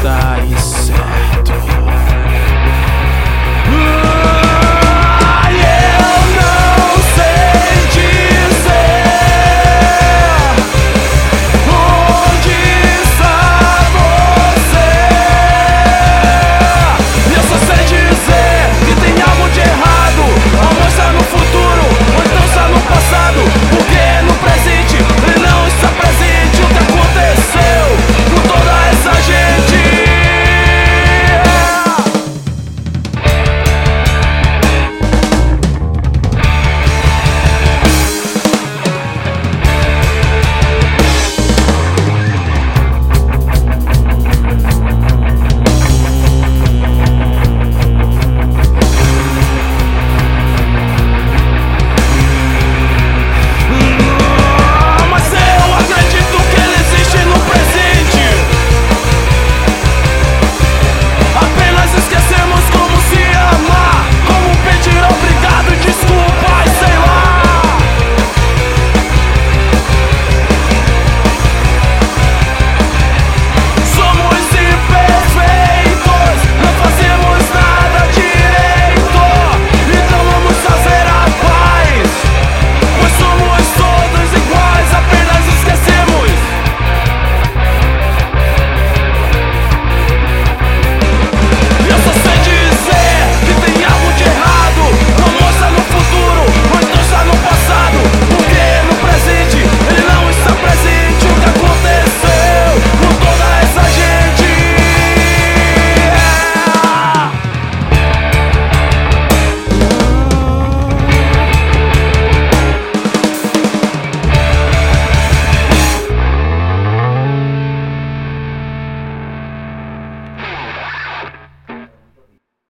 está e.